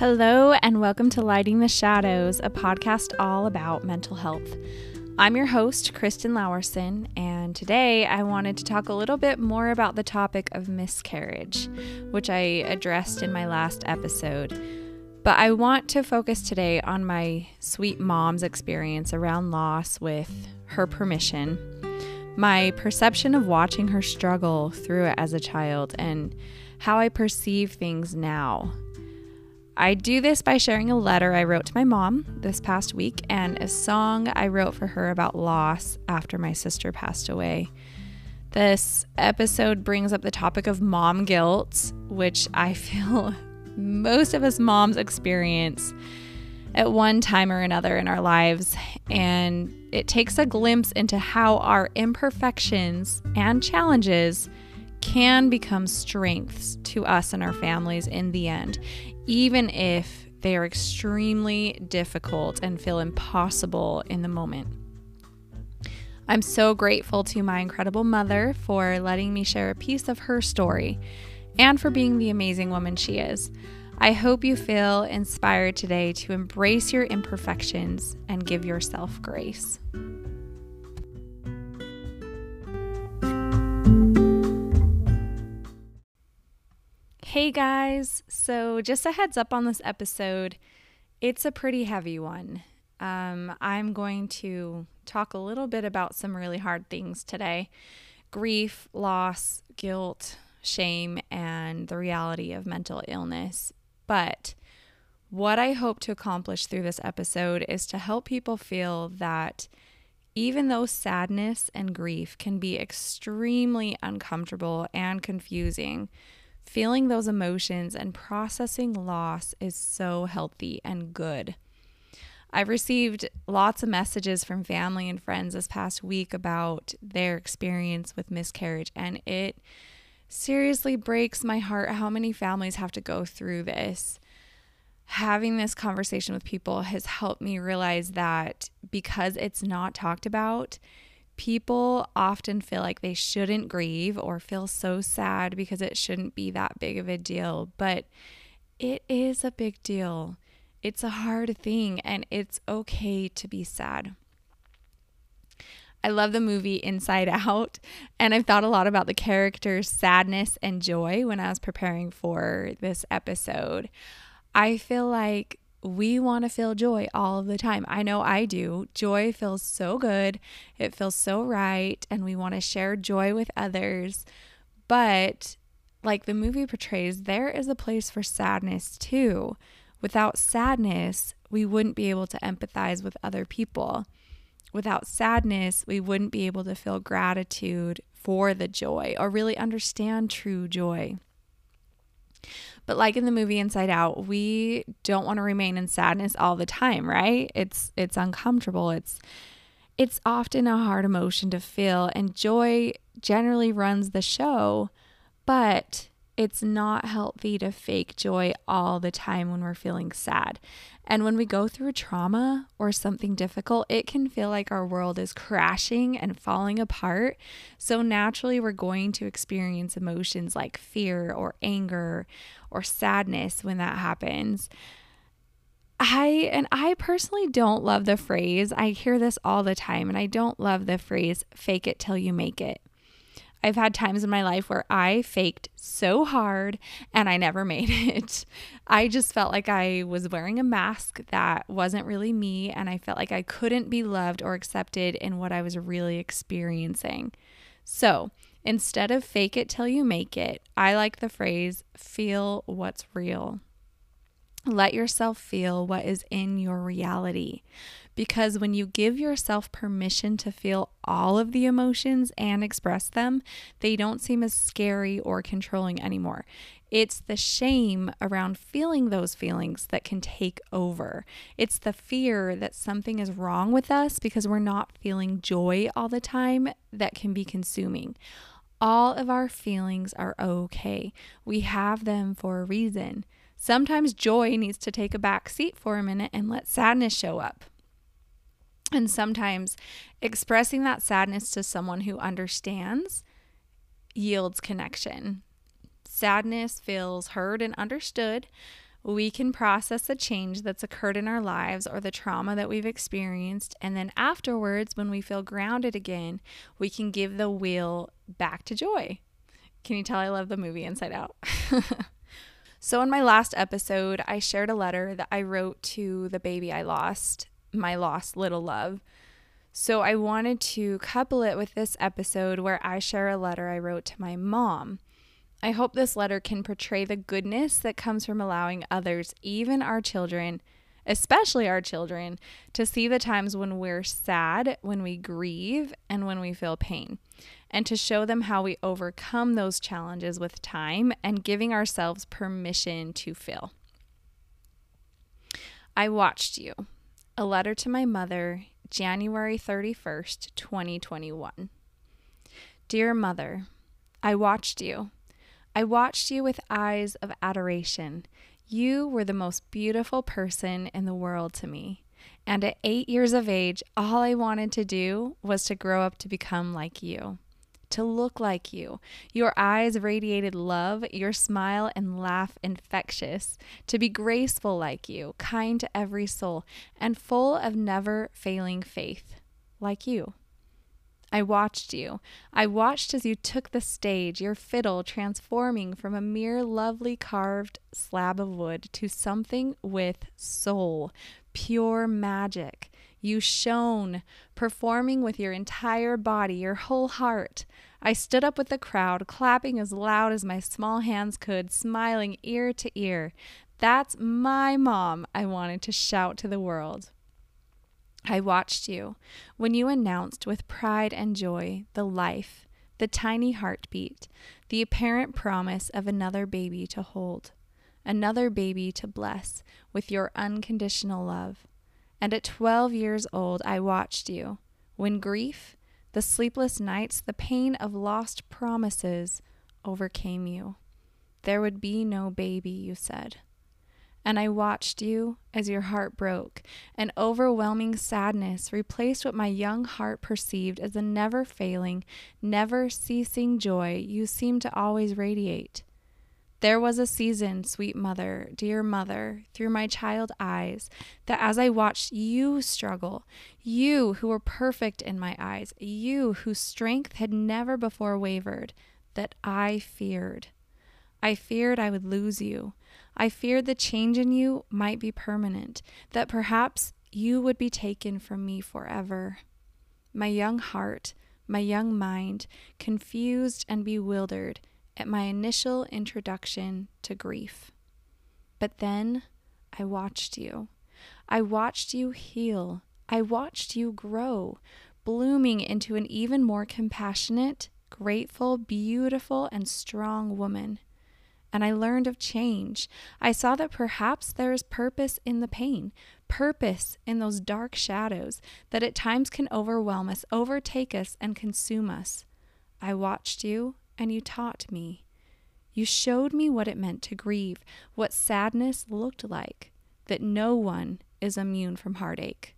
Hello, and welcome to Lighting the Shadows, a podcast all about mental health. I'm your host, Kristen Lowerson, and today I wanted to talk a little bit more about the topic of miscarriage, which I addressed in my last episode. But I want to focus today on my sweet mom's experience around loss with her permission, my perception of watching her struggle through it as a child, and how I perceive things now I do this by sharing a letter I wrote to my mom this past week and a song I wrote for her about loss after my sister passed away. This episode brings up the topic of mom guilt, which I feel most of us moms experience at one time or another in our lives. And it takes a glimpse into how our imperfections and challenges can become strengths to us and our families in the end, even if they are extremely difficult and feel impossible in the moment. I'm so grateful to my incredible mother for letting me share a piece of her story and for being the amazing woman she is. I hope you feel inspired today to embrace your imperfections and give yourself grace. Hey guys, so just a heads up on this episode, it's a pretty heavy one. Um, I'm going to talk a little bit about some really hard things today grief, loss, guilt, shame, and the reality of mental illness. But what I hope to accomplish through this episode is to help people feel that even though sadness and grief can be extremely uncomfortable and confusing, feeling those emotions and processing loss is so healthy and good. I've received lots of messages from family and friends this past week about their experience with miscarriage, and it seriously breaks my heart how many families have to go through this. Having this conversation with people has helped me realize that because it's not talked about, people often feel like they shouldn't grieve or feel so sad because it shouldn't be that big of a deal, but it is a big deal. It's a hard thing and it's okay to be sad. I love the movie Inside Out, and I've thought a lot about the characters' sadness and joy when I was preparing for this episode. I feel like we want to feel joy all the time. I know I do. Joy feels so good, it feels so right, and we want to share joy with others. But like the movie portrays, there is a place for sadness too. Without sadness, we wouldn't be able to empathize with other people. Without sadness, we wouldn't be able to feel gratitude for the joy or really understand true joy. But like in the movie Inside Out, we don't want to remain in sadness all the time, right? It's it's uncomfortable. It's it's often a hard emotion to feel and joy generally runs the show, but it's not healthy to fake joy all the time when we're feeling sad. And when we go through trauma or something difficult, it can feel like our world is crashing and falling apart. So naturally, we're going to experience emotions like fear or anger or sadness when that happens. I and I personally don't love the phrase. I hear this all the time and I don't love the phrase fake it till you make it. I've had times in my life where I faked so hard and I never made it. I just felt like I was wearing a mask that wasn't really me, and I felt like I couldn't be loved or accepted in what I was really experiencing. So instead of fake it till you make it, I like the phrase feel what's real. Let yourself feel what is in your reality. Because when you give yourself permission to feel all of the emotions and express them, they don't seem as scary or controlling anymore. It's the shame around feeling those feelings that can take over. It's the fear that something is wrong with us because we're not feeling joy all the time that can be consuming. All of our feelings are okay. We have them for a reason. Sometimes joy needs to take a back seat for a minute and let sadness show up. And sometimes expressing that sadness to someone who understands yields connection. Sadness feels heard and understood, we can process the change that's occurred in our lives or the trauma that we've experienced. And then afterwards, when we feel grounded again, we can give the wheel back to joy. Can you tell I love the movie Inside Out? so, in my last episode, I shared a letter that I wrote to the baby I lost, my lost little love. So, I wanted to couple it with this episode where I share a letter I wrote to my mom. I hope this letter can portray the goodness that comes from allowing others, even our children, especially our children, to see the times when we're sad, when we grieve, and when we feel pain, and to show them how we overcome those challenges with time and giving ourselves permission to feel. I watched you. A letter to my mother, January 31st, 2021. Dear Mother, I watched you. I watched you with eyes of adoration. You were the most beautiful person in the world to me. And at eight years of age, all I wanted to do was to grow up to become like you, to look like you. Your eyes radiated love, your smile and laugh infectious, to be graceful like you, kind to every soul, and full of never failing faith, like you. I watched you. I watched as you took the stage, your fiddle transforming from a mere lovely carved slab of wood to something with soul, pure magic. You shone, performing with your entire body, your whole heart. I stood up with the crowd, clapping as loud as my small hands could, smiling ear to ear. That's my mom, I wanted to shout to the world. I watched you when you announced with pride and joy the life, the tiny heartbeat, the apparent promise of another baby to hold, another baby to bless with your unconditional love. And at 12 years old, I watched you when grief, the sleepless nights, the pain of lost promises overcame you. There would be no baby, you said and I watched you as your heart broke. An overwhelming sadness replaced what my young heart perceived as a never failing, never ceasing joy you seemed to always radiate. There was a season, sweet mother, dear mother, through my child eyes, that as I watched you struggle, you who were perfect in my eyes, you whose strength had never before wavered, that I feared. I feared I would lose you. I feared the change in you might be permanent, that perhaps you would be taken from me forever. My young heart, my young mind, confused and bewildered at my initial introduction to grief. But then I watched you. I watched you heal. I watched you grow, blooming into an even more compassionate, grateful, beautiful, and strong woman and I learned of change. I saw that perhaps there is purpose in the pain, purpose in those dark shadows that at times can overwhelm us, overtake us, and consume us. I watched you, and you taught me. You showed me what it meant to grieve, what sadness looked like, that no one is immune from heartache.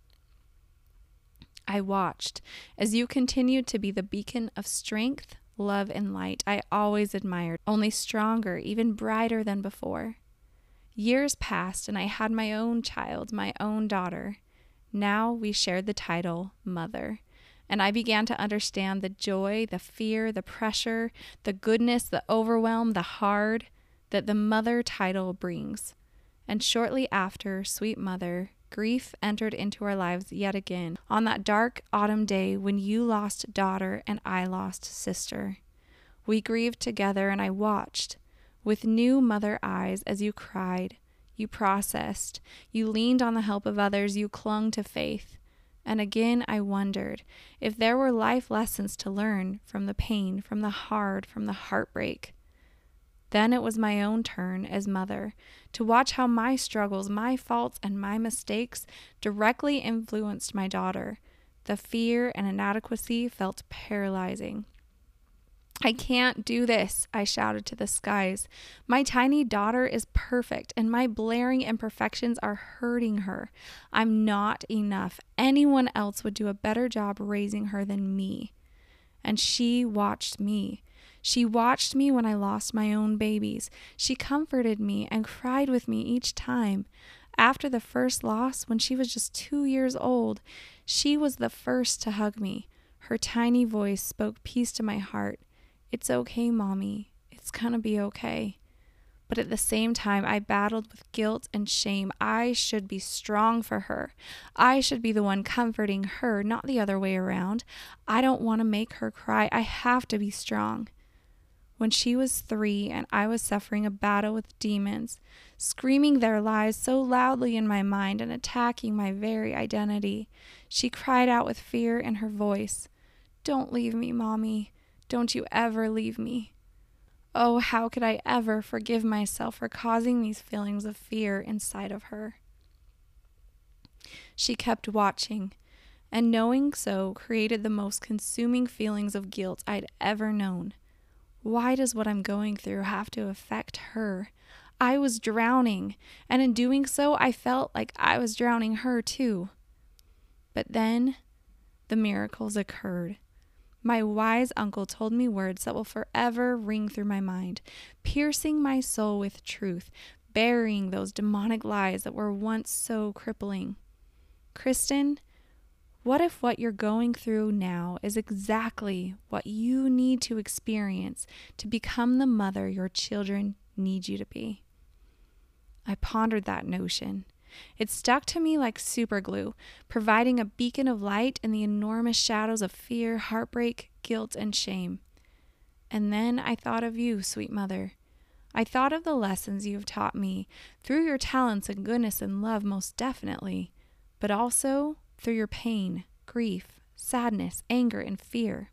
I watched as you continued to be the beacon of strength, love, and light I always admired, only stronger, even brighter than before. Years passed, and I had my own child, my own daughter. Now we shared the title Mother, and I began to understand the joy, the fear, the pressure, the goodness, the overwhelm, the hard that the mother title brings. And shortly after, sweet mother, grief entered into our lives yet again on that dark autumn day when you lost daughter and I lost sister. We grieved together, and I watched with new mother eyes as you cried, you processed, you leaned on the help of others, you clung to faith. And again I wondered if there were life lessons to learn from the pain, from the hard, from the heartbreak. Then it was my own turn as mother to watch how my struggles, my faults, and my mistakes directly influenced my daughter. The fear and inadequacy felt paralyzing. I can't do this, I shouted to the skies. My tiny daughter is perfect, and my blaring imperfections are hurting her. I'm not enough. Anyone else would do a better job raising her than me. And she watched me. She watched me when I lost my own babies. She comforted me and cried with me each time. After the first loss, when she was just two years old, she was the first to hug me. Her tiny voice spoke peace to my heart. It's okay, Mommy. It's gonna be okay. But at the same time, I battled with guilt and shame. I should be strong for her. I should be the one comforting her, not the other way around. I don't want to make her cry. I have to be strong. When she was three and I was suffering a battle with demons, screaming their lies so loudly in my mind and attacking my very identity, she cried out with fear in her voice Don't leave me, Mommy. Don't you ever leave me. Oh, how could I ever forgive myself for causing these feelings of fear inside of her? She kept watching, and knowing so created the most consuming feelings of guilt I'd ever known. Why does what I'm going through have to affect her? I was drowning, and in doing so, I felt like I was drowning her too. But then the miracles occurred. My wise uncle told me words that will forever ring through my mind, piercing my soul with truth, burying those demonic lies that were once so crippling. Kristen, what if what you're going through now is exactly what you need to experience to become the mother your children need you to be? I pondered that notion. It stuck to me like superglue, providing a beacon of light in the enormous shadows of fear, heartbreak, guilt, and shame. And then I thought of you, sweet mother. I thought of the lessons you have taught me through your talents and goodness and love, most definitely, but also through your pain, grief, sadness, anger, and fear.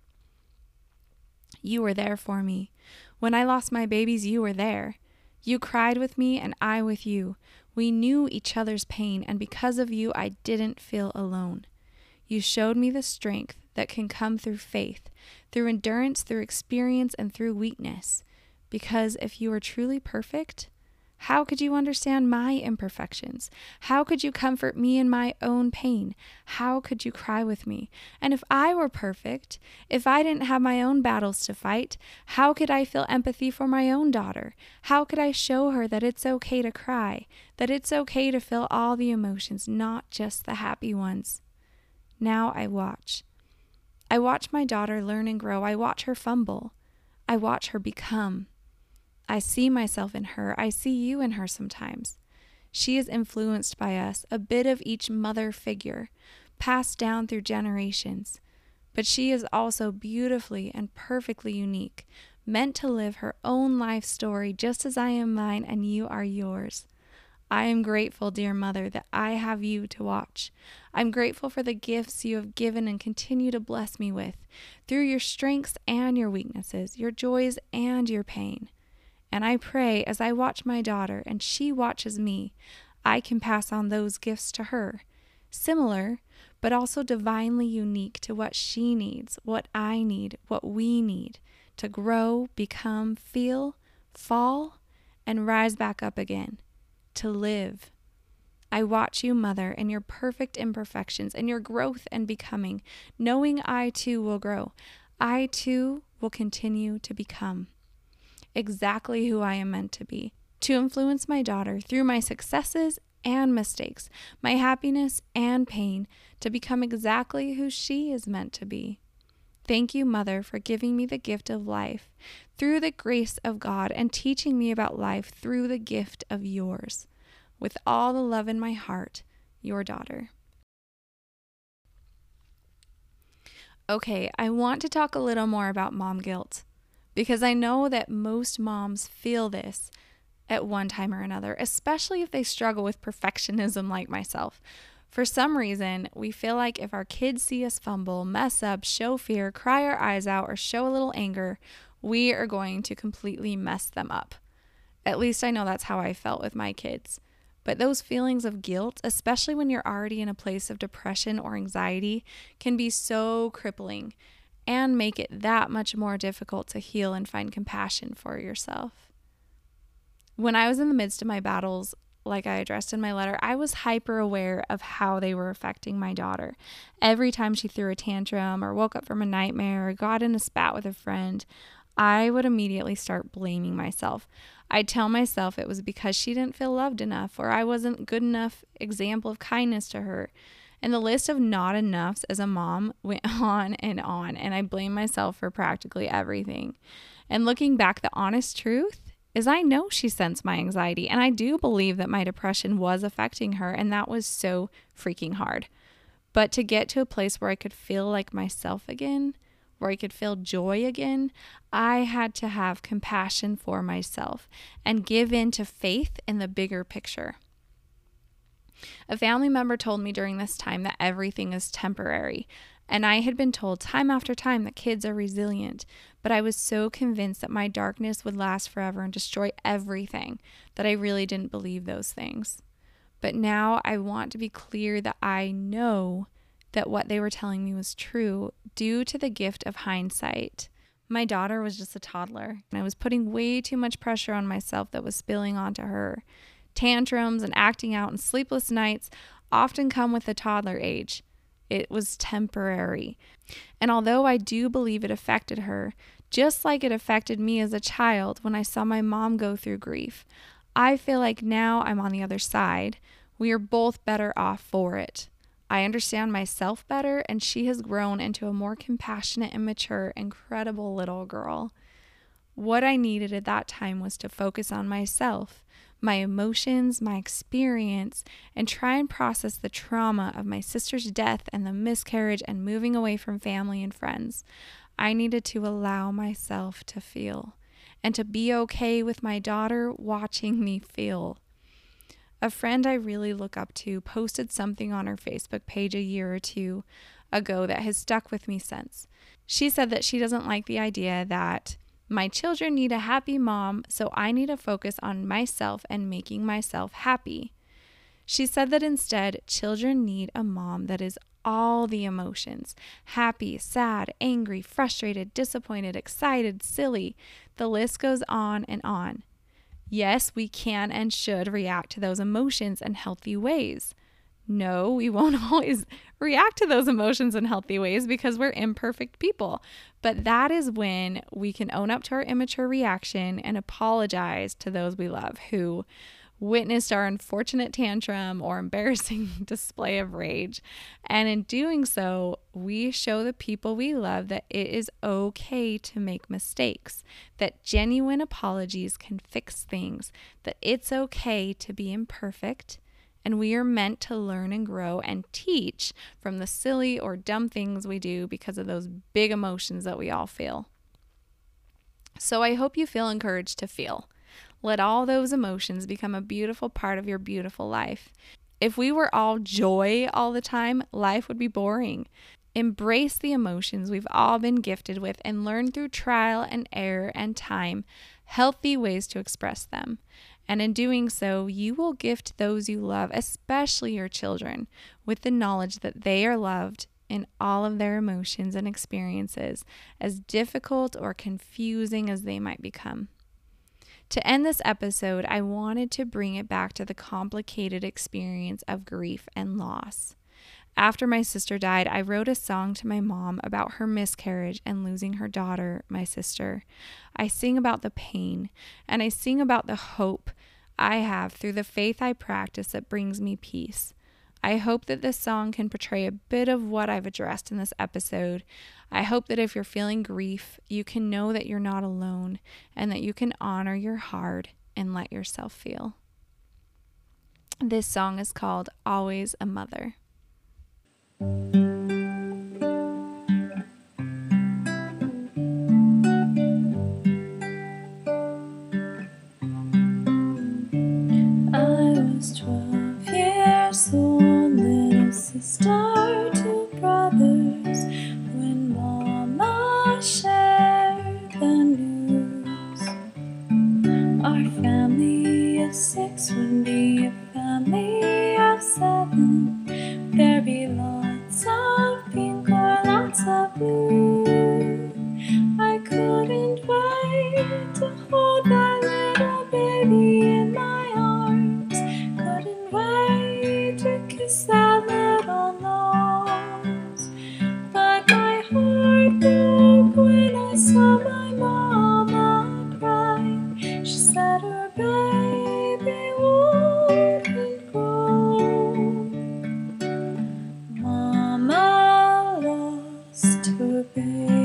You were there for me. When I lost my babies, you were there. You cried with me, and I with you. We knew each other's pain, and because of you, I didn't feel alone. You showed me the strength that can come through faith, through endurance, through experience, and through weakness. Because if you are truly perfect, how could you understand my imperfections? How could you comfort me in my own pain? How could you cry with me? And if I were perfect, if I didn't have my own battles to fight, how could I feel empathy for my own daughter? How could I show her that it's okay to cry, that it's okay to feel all the emotions, not just the happy ones? Now I watch. I watch my daughter learn and grow. I watch her fumble. I watch her become. I see myself in her. I see you in her sometimes. She is influenced by us, a bit of each mother figure, passed down through generations. But she is also beautifully and perfectly unique, meant to live her own life story just as I am mine and you are yours. I am grateful, dear mother, that I have you to watch. I'm grateful for the gifts you have given and continue to bless me with through your strengths and your weaknesses, your joys and your pain. And I pray as I watch my daughter and she watches me, I can pass on those gifts to her. Similar, but also divinely unique to what she needs, what I need, what we need to grow, become, feel, fall, and rise back up again, to live. I watch you, Mother, and your perfect imperfections and your growth and becoming, knowing I too will grow. I too will continue to become exactly who I am meant to be, to influence my daughter through my successes and mistakes, my happiness and pain, to become exactly who she is meant to be. Thank you, Mother, for giving me the gift of life through the grace of God and teaching me about life through the gift of yours. With all the love in my heart, your daughter. Okay, I want to talk a little more about mom guilt because I know that most moms feel this at one time or another, especially if they struggle with perfectionism like myself. For some reason, we feel like if our kids see us fumble, mess up, show fear, cry our eyes out, or show a little anger, we are going to completely mess them up. At least I know that's how I felt with my kids. But those feelings of guilt, especially when you're already in a place of depression or anxiety, can be so crippling and make it that much more difficult to heal and find compassion for yourself. When I was in the midst of my battles, like I addressed in my letter, I was hyper aware of how they were affecting my daughter. Every time she threw a tantrum or woke up from a nightmare or got in a spat with a friend, I would immediately start blaming myself. I'd tell myself it was because she didn't feel loved enough or I wasn't good enough example of kindness to her. And the list of not enoughs as a mom went on and on, and I blame myself for practically everything. And looking back, the honest truth is I know she sensed my anxiety, and I do believe that my depression was affecting her, and that was so freaking hard. But to get to a place where I could feel like myself again, where I could feel joy again, I had to have compassion for myself and give in to faith in the bigger picture. A family member told me during this time that everything is temporary, and I had been told time after time that kids are resilient, but I was so convinced that my darkness would last forever and destroy everything that I really didn't believe those things. But now I want to be clear that I know that what they were telling me was true due to the gift of hindsight. My daughter was just a toddler, and I was putting way too much pressure on myself that was spilling onto her. Tantrums and acting out and sleepless nights often come with the toddler age. It was temporary. And although I do believe it affected her, just like it affected me as a child when I saw my mom go through grief, I feel like now I'm on the other side. We are both better off for it. I understand myself better, and she has grown into a more compassionate and mature, incredible little girl. What I needed at that time was to focus on myself, my emotions, my experience, and try and process the trauma of my sister's death and the miscarriage and moving away from family and friends. I needed to allow myself to feel and to be okay with my daughter watching me feel. A friend I really look up to posted something on her Facebook page a year or two ago that has stuck with me since. She said that she doesn't like the idea that my children need a happy mom, so I need to focus on myself and making myself happy. She said that instead, children need a mom that is all the emotions happy, sad, angry, frustrated, disappointed, excited, silly. The list goes on and on. Yes, we can and should react to those emotions in healthy ways. No, we won't always react to those emotions in healthy ways because we're imperfect people. But that is when we can own up to our immature reaction and apologize to those we love who witnessed our unfortunate tantrum or embarrassing display of rage. And in doing so, we show the people we love that it is okay to make mistakes, that genuine apologies can fix things, that it's okay to be imperfect and we are meant to learn and grow and teach from the silly or dumb things we do because of those big emotions that we all feel. So I hope you feel encouraged to feel. Let all those emotions become a beautiful part of your beautiful life. If we were all joy all the time, life would be boring. Embrace the emotions we've all been gifted with and learn through trial and error and time healthy ways to express them. And in doing so, you will gift those you love, especially your children, with the knowledge that they are loved in all of their emotions and experiences, as difficult or confusing as they might become. To end this episode, I wanted to bring it back to the complicated experience of grief and loss. After my sister died, I wrote a song to my mom about her miscarriage and losing her daughter, my sister. I sing about the pain and I sing about the hope I have through the faith I practice that brings me peace. I hope that this song can portray a bit of what I've addressed in this episode. I hope that if you're feeling grief, you can know that you're not alone and that you can honor your heart and let yourself feel. This song is called Always a Mother. be.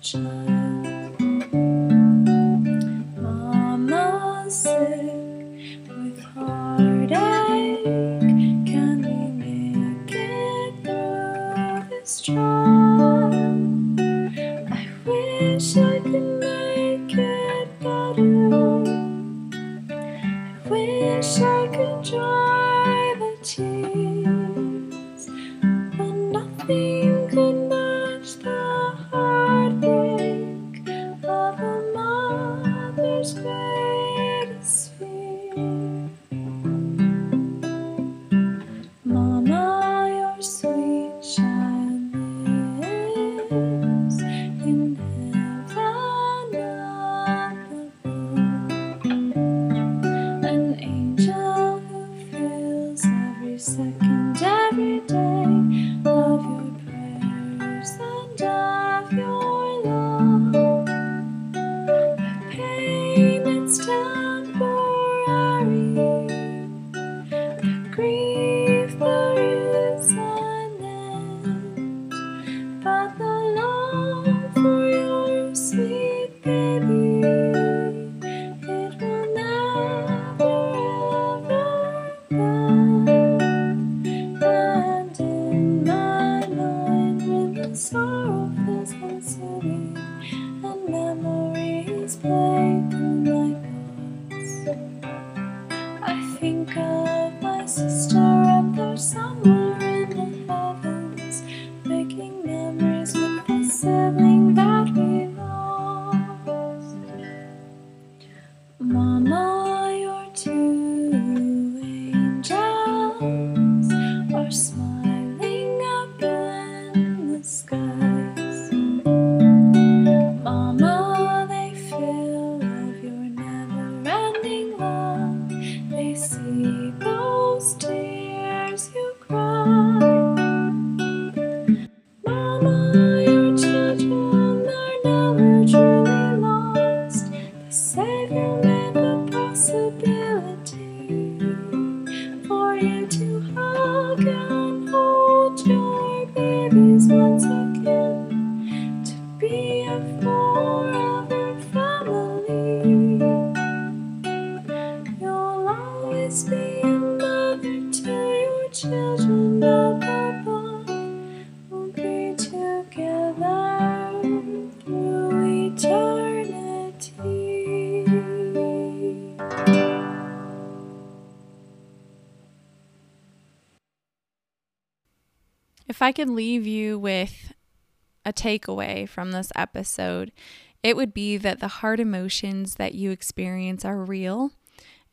child. If I could leave you with a takeaway from this episode, it would be that the hard emotions that you experience are real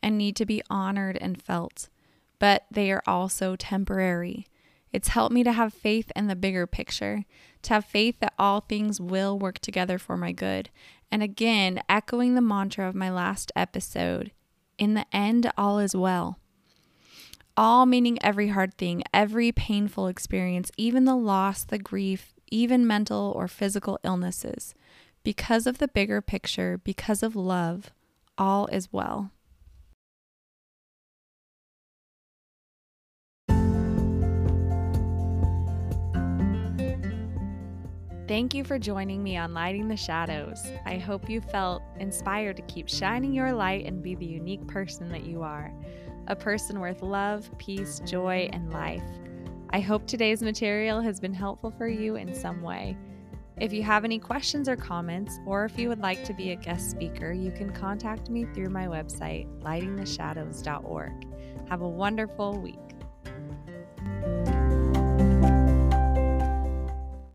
and need to be honored and felt, but they are also temporary. It's helped me to have faith in the bigger picture, to have faith that all things will work together for my good. And again, echoing the mantra of my last episode in the end, all is well. All meaning every hard thing, every painful experience, even the loss, the grief, even mental or physical illnesses. Because of the bigger picture, because of love, all is well. Thank you for joining me on Lighting the Shadows. I hope you felt inspired to keep shining your light and be the unique person that you are a person worth love, peace, joy, and life. I hope today's material has been helpful for you in some way. If you have any questions or comments, or if you would like to be a guest speaker, you can contact me through my website, lightingtheshadows.org. Have a wonderful week.